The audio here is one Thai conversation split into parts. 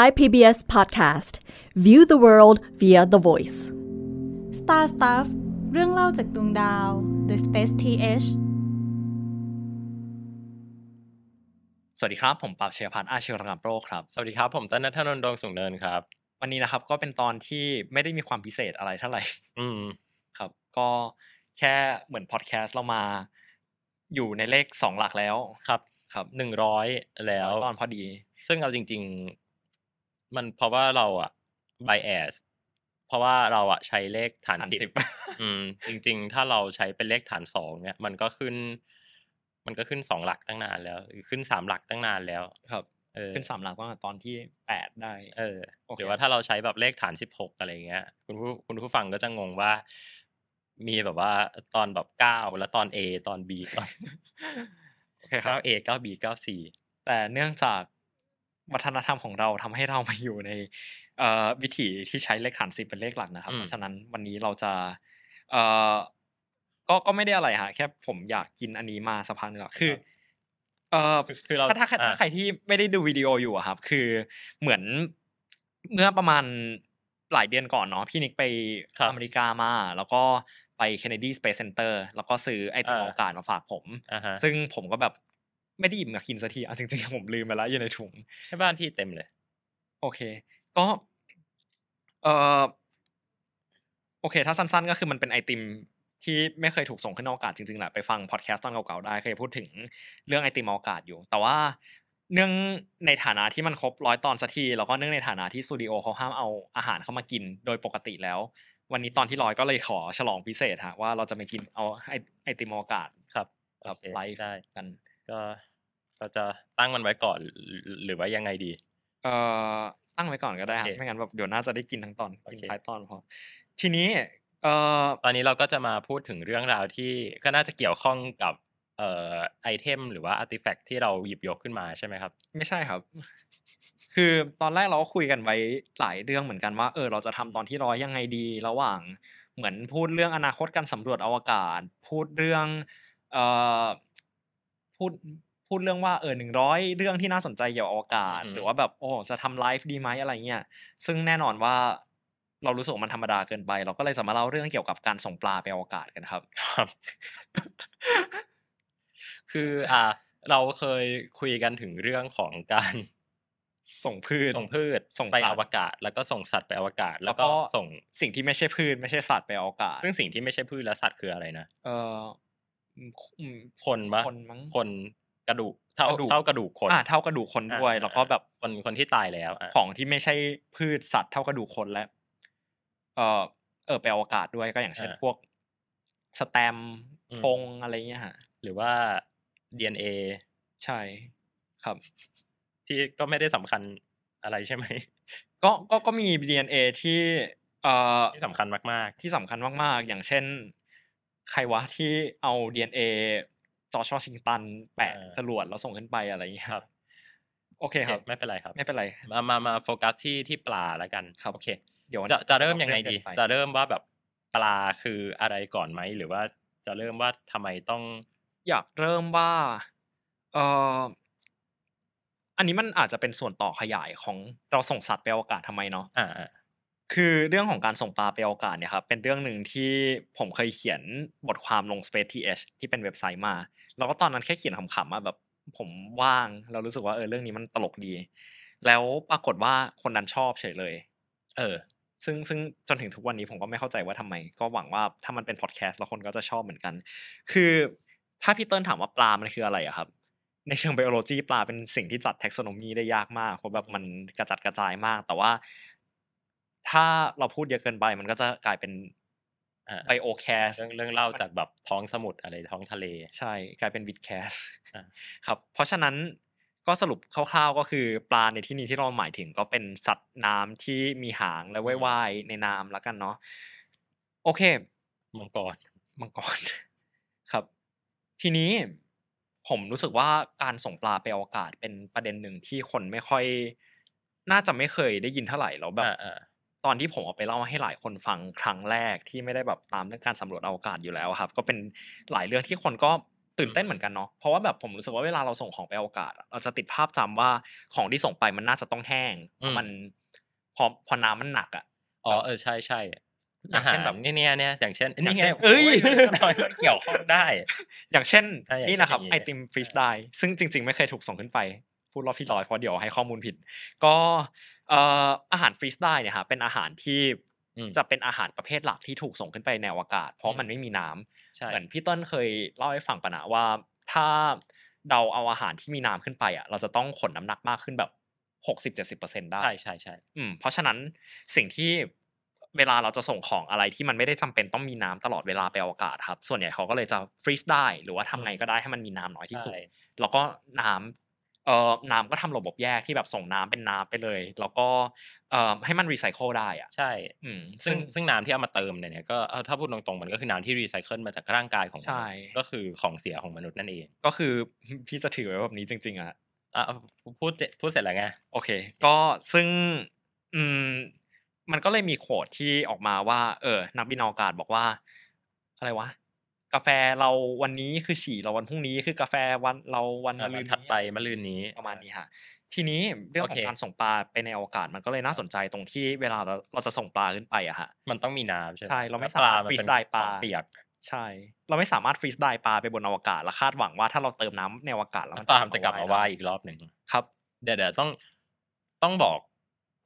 Thai PBS Podcast View the world via the voice Star Stuff เรื่องเล่าจากดวงดาว The Space TH สวัสดีครับ ผมปราบเชียรพัฒน์อาชีวรกรรมโรคครับ สวัสดีครับ ผมต้นนัทนนท์ดวงสูงเนินครับ วันนี้นะครับก็เป็นตอนที่ไม่ได้มีความพิเศษอะไรเท่าไหร่ อืมครับ ก็แค่เหมือนพอดแคสต์เรามา อยู่ในเลขสองหลักแล้วครับ ครับหนึ่งร้อยแล้วตอนพอดี ซึ่งเอาจริงๆ มันเพราะว่าเราอะ bias เพราะว่าเราอะใช้เลขฐานฐานสิสิบบอืม จริง ๆ ถ้าเราใช้เป็นเลขฐานสองเนี่ย มันก็ขึ้น มันก็ขึ้นสองหลักตั้งนานแล้วหรือขึ้นสามหลักตั้งนานแล้ว ครับเออขึ้นสามหลักตั้งแต่ตอนที่แปดได้ เออโอเคหรือว่าถ้าเราใช้แบบเลขฐานสิบหกอะไรเงี้ย คุณผู้คุณผู้ฟังก็จะงงว่า มีแบบว่าตอนแบบเก้าแล้วตอน A ตอน B ตอนโอเคครับเก้า A เก้า B เก้า C แต่เนื่องจาก วัฒนธรรมของเราทำให้เรามาอยู่ในเอ่อวิถีที่ใช้เลขฐานสิบเป็นเลขหลักนะครับอืมเพราะฉะนั้นวันนี้เราจะเอ่อก็ก็ไม่ได้อะไรฮะแค่ผมอยากกินอันนี้มาสักพักหนึงแล้วคือเอ่อคือคือเราถ้าถ้าถ้าอะใครที่ไม่ได้ดูวิดีโออยู่อะครับ คือเหมือนเมื่อประมาณหลายเดือนก่อนเนาะพี่นิกไปครับอเมริกามา แล้วก็ไป Kennedy Space Center แล้วก็ซื้อไอติมอ่าอวกาศมาฝากผมอ่าฮะซึ่งผมก็แบบ ไม่ได้หยิบมากินสักทีเอาจริงๆผมลืมไปแล้วอยู่ในถุงให้บ้านพี่เต็มเลย โอเค ก็ เออโอเค ถ้าสั้น ๆ ก็คือมันเป็นไอติมที่ไม่เคยถูกส่งขึ้นอวกาศจริงๆแหละไปฟังพอดแคสต์ตอนเก่าๆได้เคยพูดถึงเรื่องไอติมอวกาศอยู่ แต่ว่าเนื่องในฐานะที่มันครบร้อยตอนสักทีแล้วก็เนื่องในฐานะที่สตูดิโอเขาห้ามเอาอาหารเข้ามากินโดยปกติแล้ว วันนี้ตอนที่ร้อยก็เลยขอฉลองพิเศษฮะว่าเราจะไปกินเอาไอไอติมอวกาศครับครับโอเคไลฟ์ได้กัน ก็เราจะตั้งมันไว้ก่อนหรือหรือว่ายังไงดี เอ่อตั้งไว้ก่อนก็ได้ครับโอเคไม่งั้นแบบเดี๋ยวน่าจะได้กินทั้งตอนโอเคกินท้ายตอนพอทีนี้เอ่อตอนนี้เราก็จะมาพูดถึงเรื่องราวที่ก็น่าจะเกี่ยวข้องกับเอ่อ item หรือว่า artifact ที่เราหยิบยกขึ้นมาใช่ไหมครับ ไม่ใช่ครับ คือตอนแรกเราก็คุยกันไว้หลายเรื่องเหมือนกันว่าเออเราจะทำตอนที่ร้อยยังไงดีระหว่างเหมือนพูดเรื่องอนาคตการสำรวจอวกาศ พูดเรื่องเอ่อ พูดพูดเรื่องว่าเออหนึ่งร้อยเรื่องที่น่าสนใจเกี่ยวกับอวกาศอือฮึหรือว่าแบบโอ้จะทำไลฟ์ดีไหมอะไรเงี้ยซึ่งแน่นอนว่าเรารู้สึกว่ามันธรรมดาเกินไป เราก็เลยจะมาเล่าเรื่องเกี่ยวกับการส่งปลาไปอวกาศกันครับ ครับ คืออ่า เราเคยคุยกันถึงเรื่องของการส่งพืชส่งพืช ส่งไปสัตว์อวกาศ แล้วก็ส่งสัตว์ไปอวกาศ แล้แล้ววก็ก็ส่งสิ่งที่ไม่ใช่พืชไม่ใช่สัตว์ไปอวกาศ ซึ่งสิ่งที่ไม่ใช่พืชและสัตว์คืออะไรนะ เอออืมอืม คนปะคนมั้งคนกระดูกเท่ากระดูกเท่ากระดูกคนอ่าเท่ากระดูกคนด้วยอ่าแล้วก็แบบคนคนที่ตายแล้วอะของที่ไม่ใช่พืชสัตว์เท่ากระดูกคนและเออเออไปอวกาศด้วยก็อย่างเช่นพวกสแตมป์ธงอะไรเงี้ยฮะหรือว่า DNA ใช่ครับ ที่ก็ไม่ได้สำคัญอะไรใช่ไหมก็ก็ก็มี DNA ที่เอ่อที่สำคัญมากที่สำคัญมากๆ อย่างเช่น ใครวะที่เอา DNA จอร์จวอชิงตัน แปะเออจรวดแล้วส่งขึ้นไปอะไรอย่างเงี้ยๆครับ โอเคครับ ไม่เป็นไรครับ ไม่เป็นไร มามามาโฟกัสที่ที่ปลาแล้วกันครับโอเค เดี๋ยวจะจะเริ่มยังไงดีเกินปจะเริ่มว่าแบบปลาคืออะไรก่อนไหมหรือว่าจะเริ่มว่าทำไมต้อง อยากเริ่มว่าเอ่ออันนี้มันอาจจะเป็นส่วนต่อขยายของเราส่งสัตว์ไปอวกาศทำไมเนาะอ่าอ่า คือเรื่องของการส่งปลาไปอวกาศเนี่ยครับเป็นเรื่องหนึ่งที่ผมเคยเขียนบทความลง Space TH ที่เป็นเว็บไซต์มา แล้วก็ตอนนั้นแค่เขียนขำๆมาแบบผมว่างเรารู้สึกว่าเออเรื่องนี้มันตลกดี แล้วปรากฏว่าคนนั้นชอบเฉยเลย เออ ซึ่งซึ่งจนถึงทุกวันนี้ผมก็ไม่เข้าใจว่าทำไม ก็หวังว่าถ้ามันเป็นพอดแคสต์แล้วคนก็จะชอบเหมือนกัน คือถ้าพี่เติ้ลถามว่าปลามันคืออะไรอะครับ ในเชิงไบโอโลจีปลาเป็นสิ่งที่จัดแท็กซโนมีได้ยากมากเพราะแบบมันกระจัดกระจายมาก แต่ว่า ถ้าเราพูดเยอะเกินไปมันก็จะกลายเป็นอ่าไบโอแคสเรื่องเรื่องเล่าจากแบบท้องสมุทรอะไรท้องทะเล ใช่กลายเป็นวิดแคสอ่าครับเพราะฉะนั้นก็สรุปคร่าวๆก็คือปลาในที่นี้ที่เราหมายถึงก็เป็นสัตว์น้ำที่มีหางและว่ายๆในน้ำแล้วกันเนาะโอเค มังกรมังกรครับ ทีนี้ผมรู้สึกว่าการส่งปลาไปอวกาศเป็นประเด็นหนึ่งที่คนไม่ค่อย น่าจะไม่เคยได้ยินเท่าไหร่แล้วแบบอ่าอ่า ตอนที่ผมเอาไปเล่าให้หลายคนฟังครั้งแรกที่ไม่ได้แบบตามเรื่องการสำรวจอวกาศอยู่แล้วครับ ก็เป็นหลายเรื่องที่คนก็ตื่นเต้นเหมือนกันเนาะเพราะว่าแบบผมรู้สึกว่าเวลาเราส่งของไปอวกาศอะเราจะติดภาพจำว่าของที่ส่งไปมันน่าจะต้องแห้งเพราะมันพอพอน้ำมันหนักอะอ๋อเออใช่ใช่อย่างเช่นแบบเนี่ยเนี่ยเนี่ยอย่างเช่นอย่างนี่เช่ไงนเอ้ยทำไมมันเกี่ยวข้องได้ อย่างเช่นใช่อย่างนี่นะครับเช่นไออย่างนี้ติมฟรีสไดซึ่งจริง ๆ ไม่เคยถูกส่งขึ้นไป พูดรอบที่ร้อยเพราะเดี๋ยวให้ข้อมูลผิด ก็เอ่ออาหารฟรีสไดเนี่ยฮะเป็นอาหารที่อืมจะเป็นอาหารประเภทหลักที่ถูกส่งขึ้นไปในอวกาศ เพราะอืมมันไม่มีน้ำใช่เหมือนพี่เต้นเคยเล่าให้ฟังปะนะว่า ถ้าเราเอาอาหารที่มีน้ำขึ้นไปอะเราจะต้องขนน้ำหนักมากขึ้นแบบหกสิบเจ็ดสิบเปอร์เซ็นได้ใช่ใช่ใช่อืมเพราะฉะนั้นสิ่งที่เวลาเราจะส่งของอะไรที่มันไม่ได้จำเป็นต้องมีน้ำตลอดเวลาไปอวกาศครับ ส่วนใหญ่เขาก็เลยจะfreeze ได้ หรือว่าทำไงก็ได้ให้มันมีน้ำน้อยที่สุดใช่แล้วก็น้ำ เอ่อน้ำก็ทำระบบแยกที่แบบส่งน้ำเป็นน้ำไปเลย แล้วก็เอ่อให้มันรีไซเคิลได้อะใช่อืมซึ่งซึ่งซึ่งน้ำที่เอามาเติมเนี่ยเนี่ยก็เอาถ้าพูดตรงๆมันก็คือน้ำที่รีไซเคิลมาจากร่างกายของมนุษย์ใช่ก็คือของเสียของมนุษย์นั่นเอง ก็คือพี่จะถือไว้แบบนี้จริง ๆอะอะเอาพูดเจพูดเสร็จแล้วไงโอเค ก็ซึ่งอืมมันก็เลยมี quote ที่ออกมาว่า เออนักบินอวกาศบอกว่า อะไรวะ กาแฟเราวันนี้คือฉี่เราวันพรุ่งนี้คือกาแฟวันเราวันมะรืนถัดนี้ไปมะรืนนี้ประมาณนี้ฮะทีนี้เรื่องขโอองเคการส่งปลาไปในอวกาศมันก็เลยน่าสนใจตรงที่เวลาเราเราจะส่งปลาขึ้นไปอะฮะมันต้องมีน้ำใช่ไหมใช่เราไม่แล้วปลาสามารถมันเป็น freeze dry ปลาของเปียกใช่ เราไม่สามารถฟรีสไดปลาไปบนอวกาศแล้วคาดหวังว่าถ้าเราเติมน้ำในอวกาศแล้วมันปลามันจะกลับมาว่ายอีกรอบหนึ่งครับ เดี๋ยวเดี๋ยวต้องต้องบอก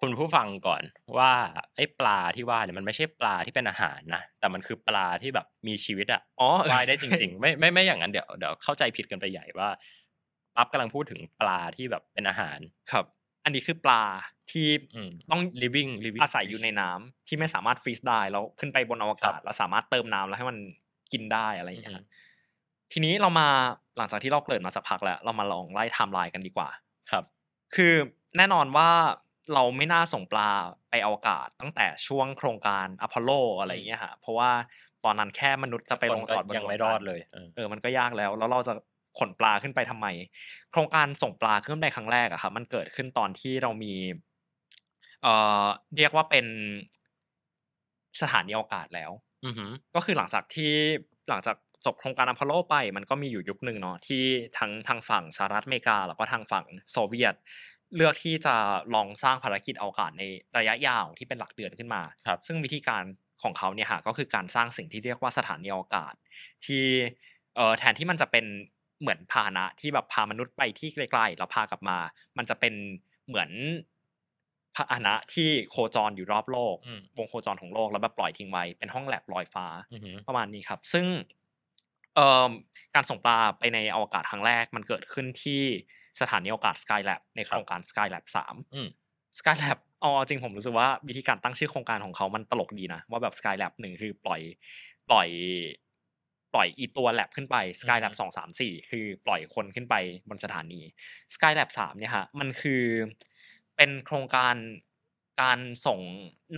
คุณผู้ฟังก่อนว่าไอ้ปลาที่ว่าเนี่ยมันไม่ใช่ปลาที่เป็นอาหารนะแต่มันคือปลาที่แบบมีชีวิตอะอ๋อว่ายได้จริง ๆ ไม่ไม่ไม่อย่างนั้นเดี๋ยวเดี๋ยวเข้าใจผิดกันไปใหญ่ว่าปั๊บกำลังพูดถึงปลาที่แบบเป็นอาหารครับ อันนี้คือปลาที่อืมต้อง living living อาศัยอยู่ในน้ำที่ไม่สามารถฟรีซได้แล้วขึ้นไปบนอวกาศครับแล้วสามารถเติมน้ำแล้วให้มันกินได้อะไรอย่างเงี้อืยอฮึทีนี้เรามาหลังจากที่เราเกริ่นมาสักพักแล้ว เรามาลองไล่ไทม์ไลน์กันดีกว่าครับ คือแน่นอนว่า เราไม่น่าส่งปลาไปอวกาศตั้งแต่ช่วงโครงการอพอลโลอะไรอย่างเงี้ยฮะเพราะว่าตอนนั้นแค่มนุษย์จะไปลงจอดบนยังไม่ดวรอจัดนทเลยเออเออมันก็ยากแล้ว แล้วเราจะขนปลาขึ้นไปทำไม โครงการส่งปลาขึ้นไปครั้งแรกอะครับมันเกิดขึ้นตอนที่เรามี เอ่อเรียกว่าเป็นสถานีอวกาศแล้วอือหือก็คือหลังจากที่หลังจากจบโครงการอพอลโลไป มันก็มีอยู่ยุคหนึ่งเนาะที่ทั้งทางฝั่งสหรัฐอเมริกา แล้วก็ทางฝั่งโซเวียต เลือกที่จะลองสร้างภารกิจอวกาศในระยะยาวที่เป็นหลักเดือนขึ้นมาครับซึ่งวิธีการของเขาเนี่ยฮะก็คือการสร้างสิ่งที่เรียกว่าสถานีอวกาศ ที่เอ่อแทนที่มันจะเป็นเหมือนพาหนะที่แบบพามนุษย์ไปที่ไกลๆแล้วพากลับมา มันจะเป็นเหมือนพาหนะที่โคจรอยู่รอบโลกอืมวงโคจรของโลกแล้วแบบปล่อยทิ้งไว้เป็นห้องแลบลอยฟ้าอือหือประมาณนี้ครับ ซึ่งเอ่อการส่งปลาไปในอวกาศครั้งแรกมันเกิดขึ้นที่ สถานีอวกาศ Skylab ในโครงการ Skylab 3อืม Skylab เอาจริงผมรู้สึกว่าวิธีการตั้งชื่อโครงการของเขามันตลกดีนะว่าแบบ Skylab หนึ่งคือปล่อยปล่อยปล่อยอีตัว lab ขึ้นไป Skylab สองสามสี่คือปล่อยคนขึ้นไปบนสถานี Skylab สามเนี่ยฮะมันคือเป็นโครงการการส่ง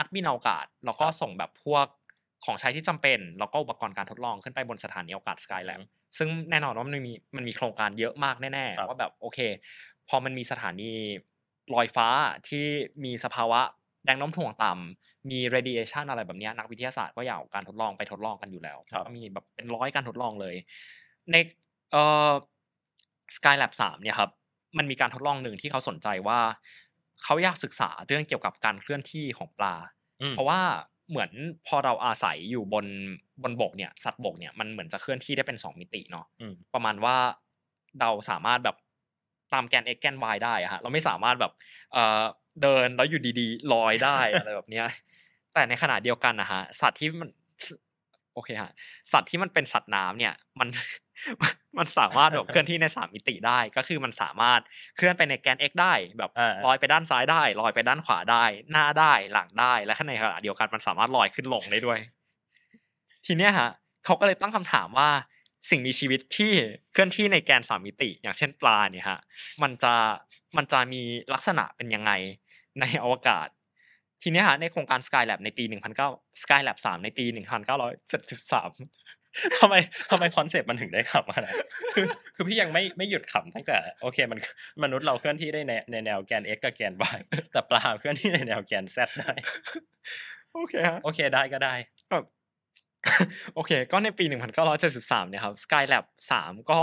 นักบินอวกาศ แล้วก็ส่งแบบพวก ของใช้ที่จำเป็น แล้วก็อุปกรณ์การทดลองขึ้นไปบนสถานีอวกาศ Skylab ซึ่งแน่นอนว่ามันมีมันมีโครงการเยอะมากแน่ครับๆว่าแบบโอเค พอมันมีสถานีลอยฟ้าที่มีสภาวะแรงโน้มถ่วงต่ำมี radiation อะไรแบบเนี้ยนักวิทยาศาสตร์ก็อยากเอาการทดลองไปทดลองกันอยู่แล้วครับก็มีแบบเป็นร้อยการทดลองเลย ในเอ่อ Skylab 3เนี่ยครับมันมีการทดลองหนึ่งที่เขาสนใจว่า เขาอยากศึกษาเรื่องเกี่ยวกับการเคลื่อนที่ของปลาอืมเพราะว่า เหมือนพอเราอาศัยอยู่บนบนบกเนี่ยสัตว์บกเนี่ยมันเหมือนจะเคลื่อนที่ได้เป็นสองมิติเนาะอืมประมาณว่าเราสามารถแบบตามแกน x แกน y ได้อะฮะเราไม่สามารถแบบเอ่อเดินแล้วอยู่ดีๆลอยได้อะไรแบบเนี้ยแต่ในขณะเดียวกันนะฮะสัตว์ที่มัน โอเคฮะสัตว์ที่มันเป็นสัตว์น้ำเนี่ยมันมันสามารถแบบเคลื่อนที่ในสามมิติได้ ก็คือมันสามารถเคลื่อนไปในแกน x ได้แบบอ่าลอยไปด้านซ้ายได้ลอยไปด้านขวาได้ หน้าได้หลังได้และในขณะเดียวกันมันสามารถลอยขึ้นลงได้ด้วย ทีเนี้ยฮะเขาก็เลยตั้งคำถามว่าสิ่งมีชีวิตที่เคลื่อนที่ในแกนสามมิติ อย่างเช่นปลาเนี่ยฮะมันจะมันจะมีลักษณะเป็นยังไงในอวกาศ ทีเนี้ยฮะในโครงการ Skylab ในปี 19 Skylab 3 ในปี 1973ทำไมทำไมคอนเซปต์มันถึงได้ขำขนาดนั้นคือคือพี่ยังไม่ไม่หยุดขำตั้งแต่โอเคมันมนุษย์เราเคลื่อนที่ได้ในในแนวแกน x กับแกน y แต่ปลาเคลื่อนที่ในแนวแกน z ได้โอเคฮะโอเคได้ก็ได้แบบโอเค ก็ในปี 1973เนี่ยครับ Skylab 3 ก็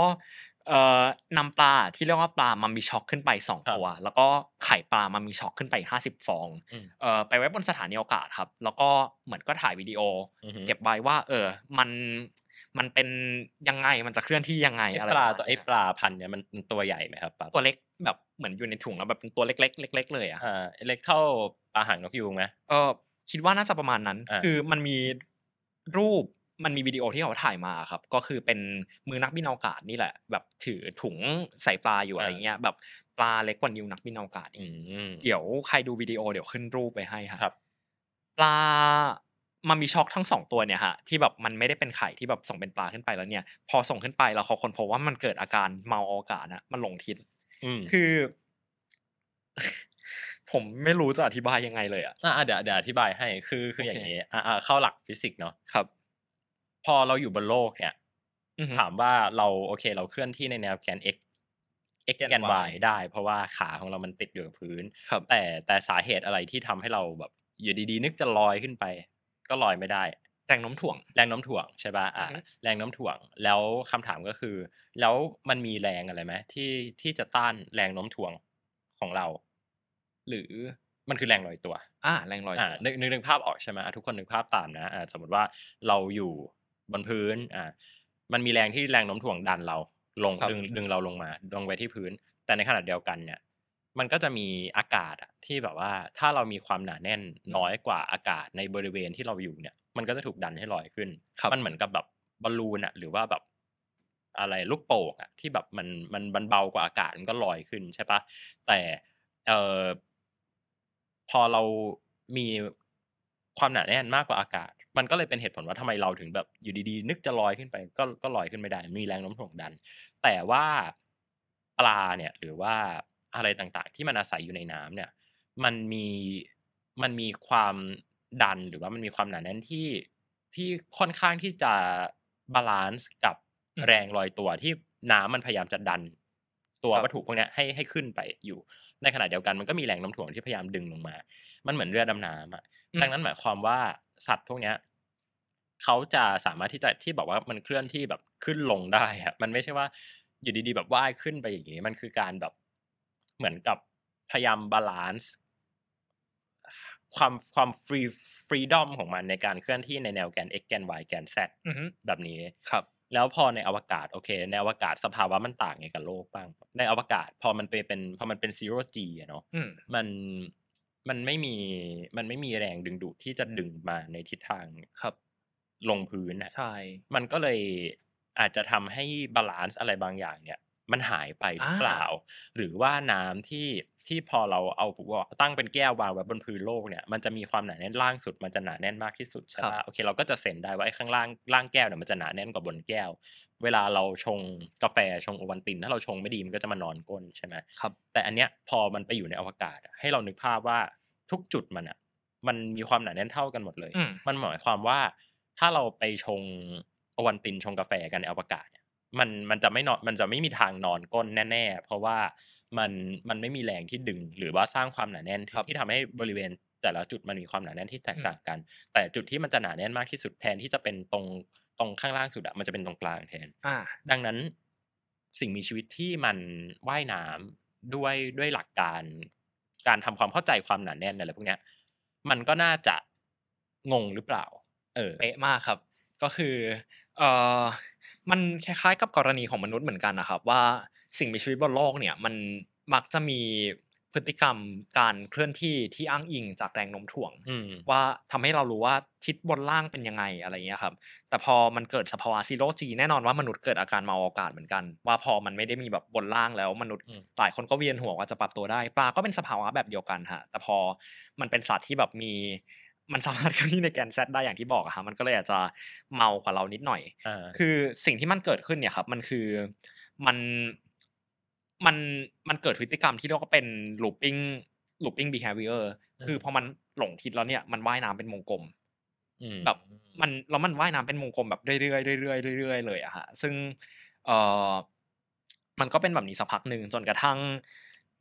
เอ่อนำปลาที่เรียกว่าปลามัมมีช็อกขึ้นไป2ครับตัว แล้วก็ไข่ปลามัมมีช็อกขึ้นไป50ฟองอืมเอ่อไปไว้บนสถานีอวกาศครับ แล้วก็เหมือนก็ถ่ายวิดีโออือฮึเก็บไว้ว่า เออมันมันเป็นยังไงมันจะเคลื่อนที่ยังไงไอ้อะไรปลาประมณตัวไอ้เนี้ยปลาพันธุ์เนี่ยมันมันตัวใหญ่ไหมครับปลาตัวเล็กแบบเหมือนอยู่ในถุงแล้วแบบเป็นตัวเล็กๆเล็กๆเลยอะอ่าเล็กเท่าปลาหางนกยูงไหมเออคิดว่าน่าจะประมาณนั้นอ่าคือมันมีรูป มันมีวิดีโอที่เขาถ่ายมาครับ ก็คือเป็นมือนักบินอวกาศนี่แหละ แบบถือถุงใส่ปลาอยู่อะไรเงี้ยแบบปลาเล็กกว่านิ้วนักบินอวกาศอีอืกมเดี๋ยวใครดูวิดีโอเดี๋ยวขึ้นรูปไปให้ฮะครับ ปลามันมีช็อกทั้งสองตัวเนี่ยฮะที่แบบมันไม่ได้เป็นไข่ที่แบบส่งเป็นปลาขึ้นไปแล้วเนี่ย พอส่งขึ้นไปแล้วเขาคนพบว่ามันเกิดอาการเมาอวกาศนะมันหลงทิศอืมคือ ผมไม่รู้จะอธิบายยังไงเลยอะอ่าเดี๋ยวเดี๋ยวอธิบายให้คือคืออย่างโอเคนี้อ่าอ่าเข้าหลักฟิสิกส์เนาะครับ พอเราอยู่บนโลกเนี่ยอือฮึถามว่าเราโอเค เราเคลื่อนที่ในแนวแกน x x แกนแกน Y y ได้ เพราะว่าขาของเรามันติดอยู่กับพื้นครับแต่แต่สาเหตุอะไรที่ทำให้เราแบบอยู่ดีๆ นึกจะลอยขึ้นไป ก็ลอยไม่ได้แรงโน้มถ่วง แรงโน้มถ่วงใช่ป่ะอ่าอือฮึแรงโน้มถ่วง แล้วคำถามก็คือ แล้วมันมีแรงอะไรไหมที่ที่จะต้านแรงโน้มถ่วงของเรา หรือมันคือแรงลอยตัว อ่า แรงลอยอ่าตัวนึกนึกนึกภาพออกใช่ไหมอะทุกคนนึกภาพตามนะอ่าสมมติว่าเราอยู่ บนพื้นอ่ามันมีแรงที่แรงโน้มถ่วงดันเราลงครับดึงดึงเราลงมาลงไปที่พื้น แต่ในขณะเดียวกันเนี่ย มันก็จะมีอากาศอะที่แบบว่าถ้าเรามีความหนาแน่นน้อยกว่าอากาศในบริเวณที่เราอยู่เนี่ย มันก็จะถูกดันให้ลอยขึ้นครับมันเหมือนกับแบบบอลลูนอะหรือว่าแบบอะไรลูกโป่งอะที่แบบมันมันมันเบากว่าอากาศมันก็ลอยขึ้นใช่ปะแต่เอ่อพอเรามีความหนาแน่นมากกว่าอากาศ มันก็เลยเป็นเหตุผลว่าทำไมเราถึงแบบอยู่ดีๆ นึกจะลอยขึ้นไปก็ก็ลอยขึ้นไม่ได้ มีแรงโน้มถ่วงดัน แต่ว่าปลาเนี่ยหรือว่าอะไรต่างๆ ที่มันอาศัยอยู่ในน้ำเนี่ย มันมีมันมีความดันหรือว่ามันมีความหนาแน่นที่ที่ค่อนข้างที่จะบาลานซ์กับอืมแรงลอยตัวที่น้ำมันพยายามจะดัน ตัวครับวัตถุพวกเนี้ยให้ให้ขึ้นไปอยู่ ในขณะเดียวกันมันก็มีแรงโน้มถ่วงที่พยายามดึงลงมา มันเหมือนเรือดำน้ำอะอืมดังนั้นหมายความว่า สัตว์พวกเนี้ยเขาจะสามารถที่จะที่บอกว่ามันเคลื่อนที่แบบขึ้นลงได้อะมันไม่ใช่ว่าอยู่ดีๆ แบบว่ายขึ้นไปอย่างนี้ มันคือการแบบเหมือนกับพยายาม balance ความความ free freedom ของมันในการเคลื่อนที่ในแนวแกน x แกน y แกน z อือฮึแบบนี้ครับ แล้วพอในอวกาศโอเค ในอวกาศสภาวะมันต่างไงกับโลกบ้าง ในอวกาศพอมันไปเป็นพอมันเป็น zero g อะเนาะอืมมัน มันไม่มี มันไม่มีแรงดึงดูดที่จะดึงมาในทิศทางครับ ลงพื้นนะใช่ มันก็เลยอาจจะทำให้ balance อะไรบางอย่างเนี่ย มันหายไปหรือเปล่า หรือว่าน้ำที่ที่พอเราเอาตั้งเป็นแก้ววางไว้บนพื้นโลกเนี่ย มันจะมีความหนาแน่นล่างสุด มันจะหนาแน่นมากที่สุดใช่ปะครับโอเค เราก็จะ sense ได้ว่าไอ้ข้างล่างล่างแก้วเนี่ยมันจะหนาแน่นกว่าบนแก้ว เวลาเราชงกาแฟชงโอวัลตินถ้าเราชงไม่ดีมันก็จะมานอนก้นใช่ไหมครับ แต่อันเนี้ยพอมันไปอยู่ในอวกาศอะให้เรานึกภาพว่าทุกจุดมันอะ มันมีความหนาแน่นเท่ากันหมดเลยอืมมันหมายความว่า ถ้าเราไปชงโอวัลตินชงกาแฟกันในอวกาศเนี่ยมันมันจะไม่นอนมันจะไม่มีทางนอนก้นแน่ ๆ เพราะว่ามันมันไม่มีแรงที่ดึง หรือว่าสร้างความหนาแน่นที่ครับที่ทำให้บริเวณแต่ละจุดมันมีความหนาแน่นที่แตกต่างกัน แต่จุดที่มันจะหนาแน่นมากที่สุดแทนที่จะเป็นตรง ตรงข้างล่างสุดอะมันจะเป็นตรงกลางแทนอ่า ดังนั้นสิ่งมีชีวิตที่มันว่ายน้ำด้วยด้วยหลักการการทำความเข้าใจความหนาแน่นอะไรพวกเนี้ย มันก็น่าจะงงหรือเปล่า เออเป๊ะมากครับ ก็คือเอ่อมันคล้ายๆกับกรณีของมนุษย์เหมือนกันนะครับ ว่าสิ่งมีชีวิตบนโลกเนี่ย มันมักจะมี พฤติกรรมการเคลื่อนที่ที่อ้างอิงจากแรงโน้มถ่วงอืมว่าทำให้เรารู้ว่าทิศบนล่างเป็นยังไงอะไรเงี้ยครับ แต่พอมันเกิดสภาวะซีโร่จีแน่นอนว่ามนุษย์เกิดอาการเมาอากาศเหมือนกัน ว่าพอมันไม่ได้มีแบบบนล่างแล้วมนุษย์อืมหลายคนก็เวียนหัวว่าจะปรับตัวได้ปลาก็เป็นสภาวะแบบเดียวกันฮะแต่พอมันเป็นสัตว์ที่แบบมีมันสามารถเคลื่อนที่ในแกน Z ได้อย่างที่บอกอะฮะมันก็เลยอาจจะเมากว่าเรานิดหน่อยอ่าคือสิ่งที่มันเกิดขึ้นเนี่ยครับ มันคือมัน มันมันเกิดพฤติกรรมที่เรียกว่าเป็น looping looping behavior คือพอมันหลงทิศแล้วเนี่ยมันว่ายน้ำเป็นวงกลมอืมแบบมันแล้วมันว่ายน้ำเป็นวงกลมแบบเรื่อยๆเรื่อยๆเรื่อยๆเลยอะฮะซึ่งเออมันก็เป็นแบบนี้สักพักหนึ่งจนกระทั่ง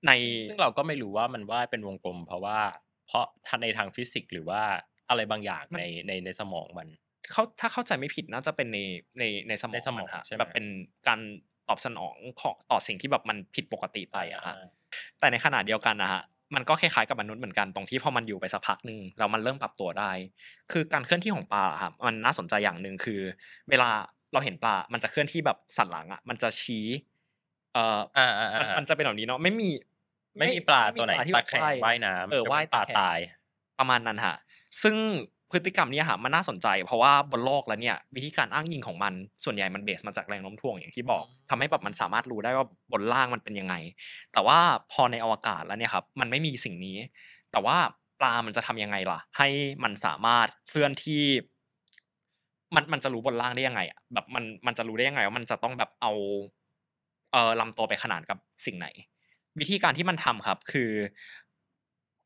ในซึ่งเราก็ไม่รู้ว่ามันว่ายเป็นวงกลม เพราะว่า เพราะท่านในทางฟิสิกส์หรือว่าอะไรบางอย่างมันในในในสมองมันเขาถ้าเข้าใจไม่ผิดน่าจะเป็นในในในสมองในสมองะฮะใช่ไหมแบบเป็นการ ตอบสนองของต่อสิ่งที่แบบมันผิดปกติไปอะฮะแต่ในขณะเดียวกันนะฮะมันก็คล้ายๆกับมนุษย์เหมือนกันตรงที่พอมันอยู่ไปสักพักหนึ่งแล้วมันเริ่มปรับตัวได้ คือการเคลื่อนที่ของปลาอะครับมันน่าสนใจอย่างหนึ่งคือ เวลาเราเห็นปลา มันจะเคลื่อนที่แบบสันหลังอะมันจะชี้ เอ่ออ่าอ่ามันอ่ามันจะเป็นแบบนี้เนาะไม่มีไม่มีปลาตัวไหนม่มีปลที่ตะแคงแบบว่ายน้ำเออว่ายปลาตะแคงตาย ประมาณนั้นฮะซึ่ง พฤติกรรมเนี้ฮะมันน่าสนใจ เพราะว่าบนโลกแล้วเนี่ยวิธีการอ้างอิงของมันส่วนใหญ่มันเบสมาจากแรงโน้มถ่วงอย่างที่บอกอืมทำให้แบบมันสามารถรู้ได้ว่าบนล่างมันเป็นยังไง แต่ว่าพอในอวกาศแล้วเนี่ยครับมันไม่มีสิ่งนี้ แต่ว่าปลามันจะทำยังไงล่ะ ให้มันสามารถเคลื่อนที่ มันมันจะรู้บนล่างได้ยังไงอะแบบมันมันจะรู้ได้ยังไงว่ามันจะต้องแบบเอาเอ่อลำตัวไปขนานกับสิ่งไหน วิธีการที่มันทำครับ คือ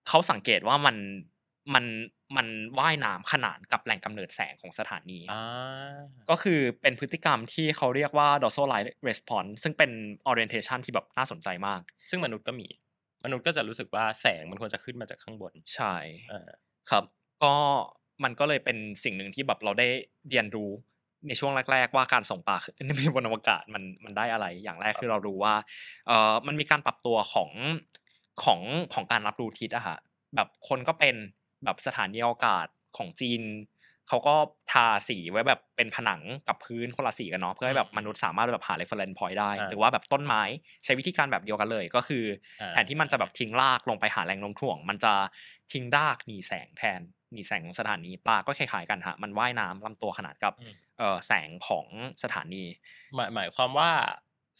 เขาสังเกตว่ามันมัน มันว่ายน้ำขนานกับแหล่งกำเนิดแสงของสถานี อ่าก็คือเป็นพฤติกรรมที่เขาเรียกว่า dorsal light response ซึ่งเป็น orientation ที่แบบน่าสนใจมาก ซึ่งมนุษย์ก็มี มนุษย์ก็จะรู้สึกว่าแสงมันควรจะขึ้นมาจากข้างบนใช่เออครับ ก็มันก็เลยเป็นสิ่งหนึ่งที่แบบเราได้เรียนรู้ในช่วงแรก ๆ ว่าการส่งปลาขึ้นไปบนอวกาศมันมันได้อะไร อย่างแรกคือเรารู้ว่าเออมันมีการปรับตัวของของของการรับรู้ทิศอะฮะแบบคนก็เป็น แบบสถานีอวกาศของจีนเขาก็ทาสีไว้แบบเป็นผนังกับพื้นคนละสีกันเนาะเพื่อให้แบบมนุษย์สามารถแบบหา reference point ได้อ่าหรือว่าแบบต้นไม้ใช้วิธีการแบบเดียวกันเลย ก็คืออ่าแทนที่มันจะแบบทิ้งรากลงไปหาแรงโน้มถ่วง มันจะทิ้งรากหนีแสงแทนหนีแสงของสถานีปลาก็คล้ายๆกันฮะมันว่ายน้ำลำตัวขนาดกับอืมเอ่อแสงของสถานี หมายหมายความว่า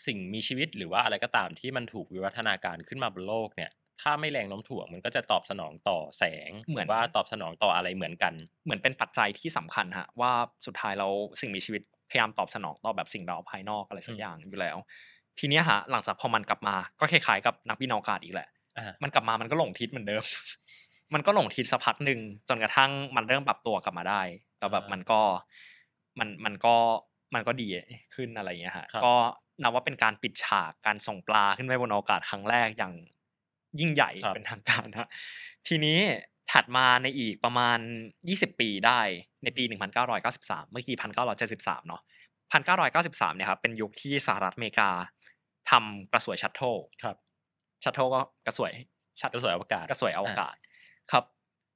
สิ่งมีชีวิตหรือว่าอะไรก็ตามที่มันถูกวิวัฒนาการขึ้นมาบนโลกเนี่ย ถ้าไม่แรงโน้มถ่วงมันก็จะตอบสนองต่อแสงเหมือนว่าตอบสนองต่ออะไรเหมือนกัน เหมือนเป็นปัจจัยที่สำคัญฮะว่าสุดท้ายเราสิ่งมีชีวิตพยายามตอบสนองต่อแบบสิ่งเราภายนอกอะไรสักอืมอย่างอยู่แล้ว ทีเนี้ยฮะหลังจากพอมันกลับมาก็คล้ายๆกับนักบินอวกาศอีกแหละอ่ามันกลับมามันก็หลงทิศเหมือนเดิม มันก็หลงทิศสักพักหนึ่งจนกระทั่งมันเริ่มปรับตัวกลับมาได้แล้วแบบมันก็มันมันก็มันก็ดีขึ้นอะไรอย่างเงี้ยฮะครับก็นับว่าเป็นการปิดฉากการส่งปลาขึ้นไปบนอวกาศครั้งแรกอย่าง ยิ่งใหญ่เป็นทางการฮะทีนี้ถัดมาในอีกประมาณ 20 ปีได้ในปี 1993 เมื่อกี้ 1973 เนาะ1993 เนี่ยครับเป็นยุคที่สหรัฐอเมริกาทำกระสวย shuttle ครับ shuttle ก็กระสวยชัตกระสวยอวกาศกระสวยอวกาศครับ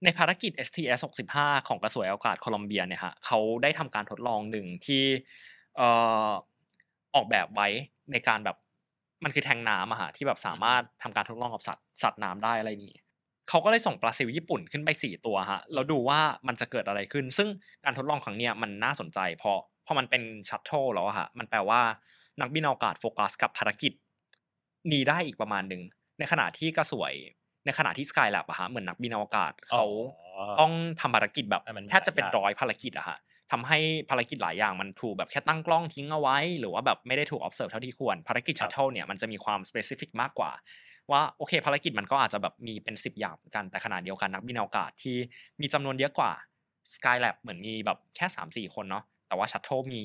ในภารกิจ STS 65 ของกระสวยอวกาศโคลอมเบียเนี่ยฮะเขาได้ทำการทดลองหนึ่งที่เอ่อออกแบบไว้ในการแบบ มันคือแทงก์น้ำอะฮะที่แบบสามารถทำการทดลองกับสัตว์สัตว์น้ำได้อะไรนี้เขาก็เลยส่งปลาซิวญี่ปุ่นขึ้นไปสี่ตัวฮะแล้วดูว่ามันจะเกิดอะไรขึ้น ซึ่งการทดลองครั้งเนี้ยมันน่าสนใจเพราะพอมันเป็น shuttle แล้วอะฮะมันแปลว่านักบินอวกาศโฟกัสกับภารกิจนี้ได้อีกประมาณหนึ่งในขณะที่กระสวยในขณะที่ Skylab อะฮะเหมือนนักบินอวกาศเขาอ๋อต้องทำภารกิจแบบให้มันแทบจะเป็นหลายอย่างร้อยภารกิจอะฮะ ทำให้ภารกิจหลายอย่างมันถูกแบบแค่ตั้งกล้องทิ้งเอาไว้ หรือว่าแบบไม่ได้ถูก observe เท่าที่ควรภารกิจครับ shuttle เนี่ยมันจะมีความ specific มากกว่า ว่าโอเค ภารกิจมันก็อาจจะแบบมีเป็น 10 อย่างเหมือนกันแต่ขณะเดียวกันนักบินอวกาศที่มีจำนวนเยอะกว่า Skylab เหมือนมีแบบแค่ 3-4 คนเนาะแต่ว่า shuttle มี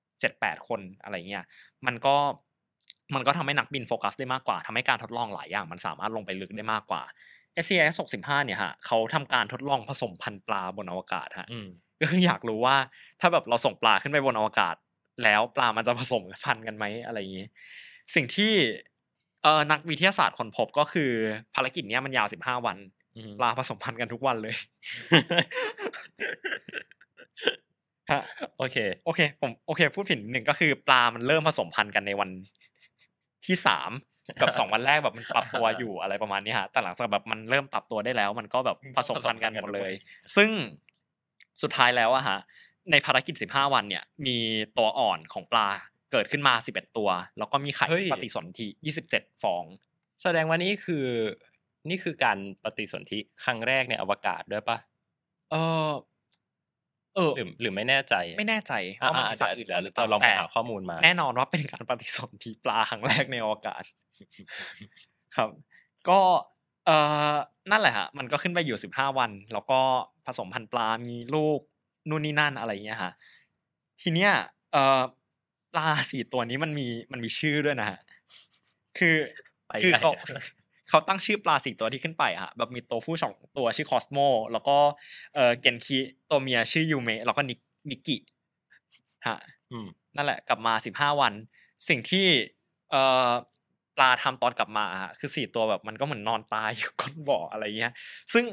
7-8 คนอะไรเงี้ยมันก็มันก็ทำให้นักบินโฟกัสได้มากกว่าทำให้การทดลองหลายอย่าง มันสามารถลงไปลึกได้มากกว่า SCS 65 เนี่ยฮะเขาทำการทดลองผสมพันธุ์ปลาบนอวกาศฮะอืม ก็คืออยากรู้ว่าถ้าแบบเราส่งปลาขึ้นไปบนอวกาศ แล้วปลามันจะผสมพันธุ์กันไหมอะไรอย่างนี้ สิ่งที่เอ่อนักวิทยาศาสตร์ค้นพบก็คือภารกิจเนี้ยมันยาว15วันอืมปลาผสมพันธุ์กันทุกวันเลยฮะโอเค โอเค ผมโอเค พูดผิดนิดหนึ่งก็คือปลามันเริ่มผสมพันธุ์กันในวันที่สามกับสองวันแรกแบบมันปรับตัวอยู่อะไรประมาณนี้ฮะแต่หลังจากแบบมันเริ่มปรับตัวได้แล้ว มันก็แบบผสมพันธุ์กันหมดเลย ซึ่ง สุดท้ายแล้วอะฮะในภารกิจ 15 วันเนี่ยมีตัวอ่อนของปลาเกิดขึ้นมา 11 ตัว แล้วก็มีไข่เฮ้ยปฏิสนธิ27 ฟอง แสดงว่านี่คือนี่คือการปฏิสนธิครั้งแรกในอวกาศด้วยปะเออเออหรือหรือไม่แน่ใจ ไม่แน่ใจอ่าว่ามันมีสัตว์เดี๋อื่ยวนเดี๋ยวเราลองไปหาข้อมูลมา แน่นอนว่าเป็นการปฏิสนธิปลาครั้งแรกในอวกาศ ครับ ก็ เอ่อนั่นแหละฮะมันก็ขึ้นไปอยู่สิบห้าวัน แล้วก็ผสมพันธุ์ปลา มีลูกนู่นนี่นั่นอะไรอย่างเงี้ยฮะทีเนี้ยเอ่อปลาสี่ตัวนี้มันมีมันมีชื่อด้วยนะฮะคือไปคือไกลเขาเขาตั้งชื่อปลาสี่ตัวที่ขึ้นไปอะฮะแบบมีตัวผู้สองตัวชื่อคอสโมแล้วก็เอ่อเกนคิตัวเมียชื่อยูเมะแล้วก็นิกมิกิฮะอืมนั่นแหละกลับมาสิบห้าวัน สิ่งที่เอ่อ ปลาทำตอนกลับมาฮะคือสี่ตัวแบบมันก็เหมือนนอนตายอยู่ก้นบ่ออะไรเงี้ย ซึ่ง